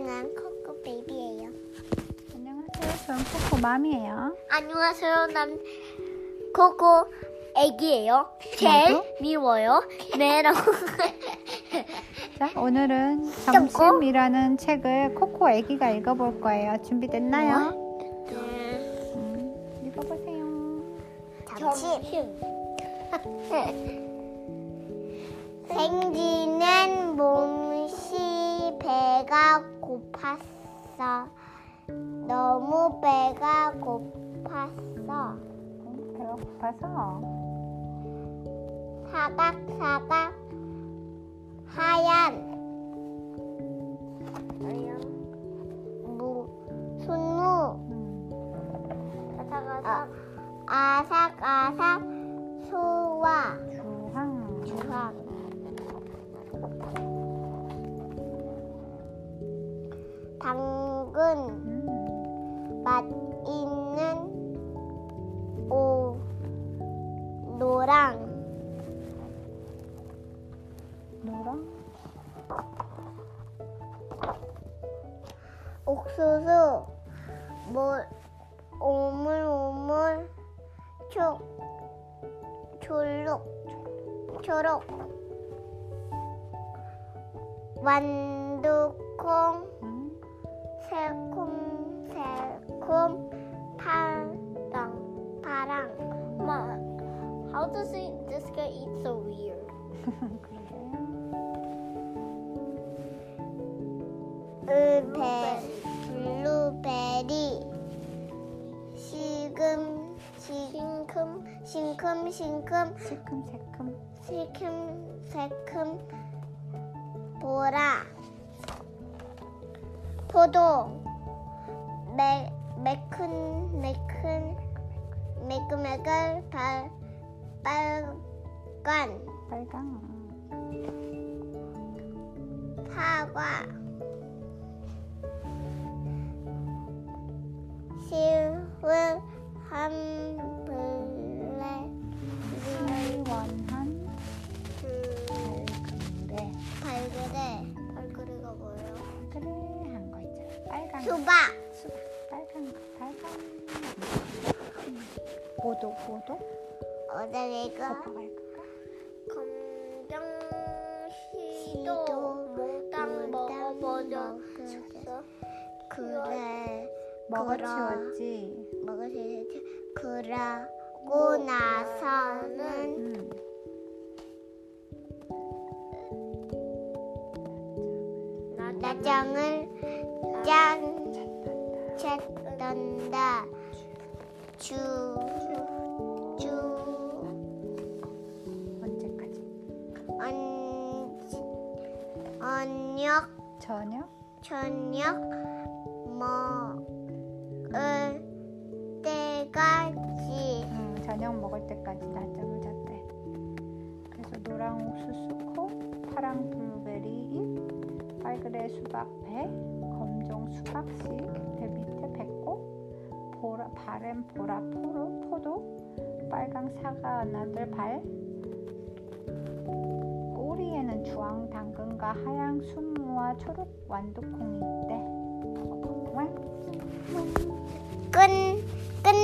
난 코코 베이비예요. 안녕하세요. 저는 코코 맘이에요. 안녕하세요. 난 코코 애기예요. 제일 나도? 미워요. 네, 매랑. 자, 오늘은 점심이라는 책을 코코 애기가 읽어볼 거예요. 준비됐나요? 네. 음, 읽어보세요. 점심. 생기는 몸시 배가 고팠어. 너무 배가 고팠어. 음, 배가 고파서? 사각사각 하얀 무 순무. 음, 아삭아삭 아삭아삭 소와 주황. 주황 당근 음, 맛 있는 오 노랑. 노랑. 옥수수 물 오물오물 촉 초록 초록. 완두콩 음, 새콤새콤 파랑 파랑. Ma, how does it, this guy eat so weird? 을베 블루베리. 시금 싱큼 싱큼 싱큼. 새큼새큼. 새큼 새큼 보라 포도 매 매큰 매큰 매끈매끈 발 빨간 빨강. 사과 실을 한 수박 수박. 빨간 거. 빨간. 음, 보도 보도. 어디가 오빠가 읽을까? 검정시도 몽땅 먹어보자 그래 먹어치웠지. 먹어야지 그러고 나서는 음. 나장을 짠 쳤던다 주주 언제까지? 언 언역 저녁? 저녁 먹을 때까지 음, 저녁 먹을 때까지 낮잠을 잤대. 그래서 노랑 옥수수 코, 파랑 블루베리 잎, 빨그레 수박 배, 검정 수박씨 배꼽, 보라 바램 보라 포로 포도, 빨강 사과 나들 발, 꼬리에는 주황 당근과 하양 순무와 초록 완두콩이 있대. 완. 끝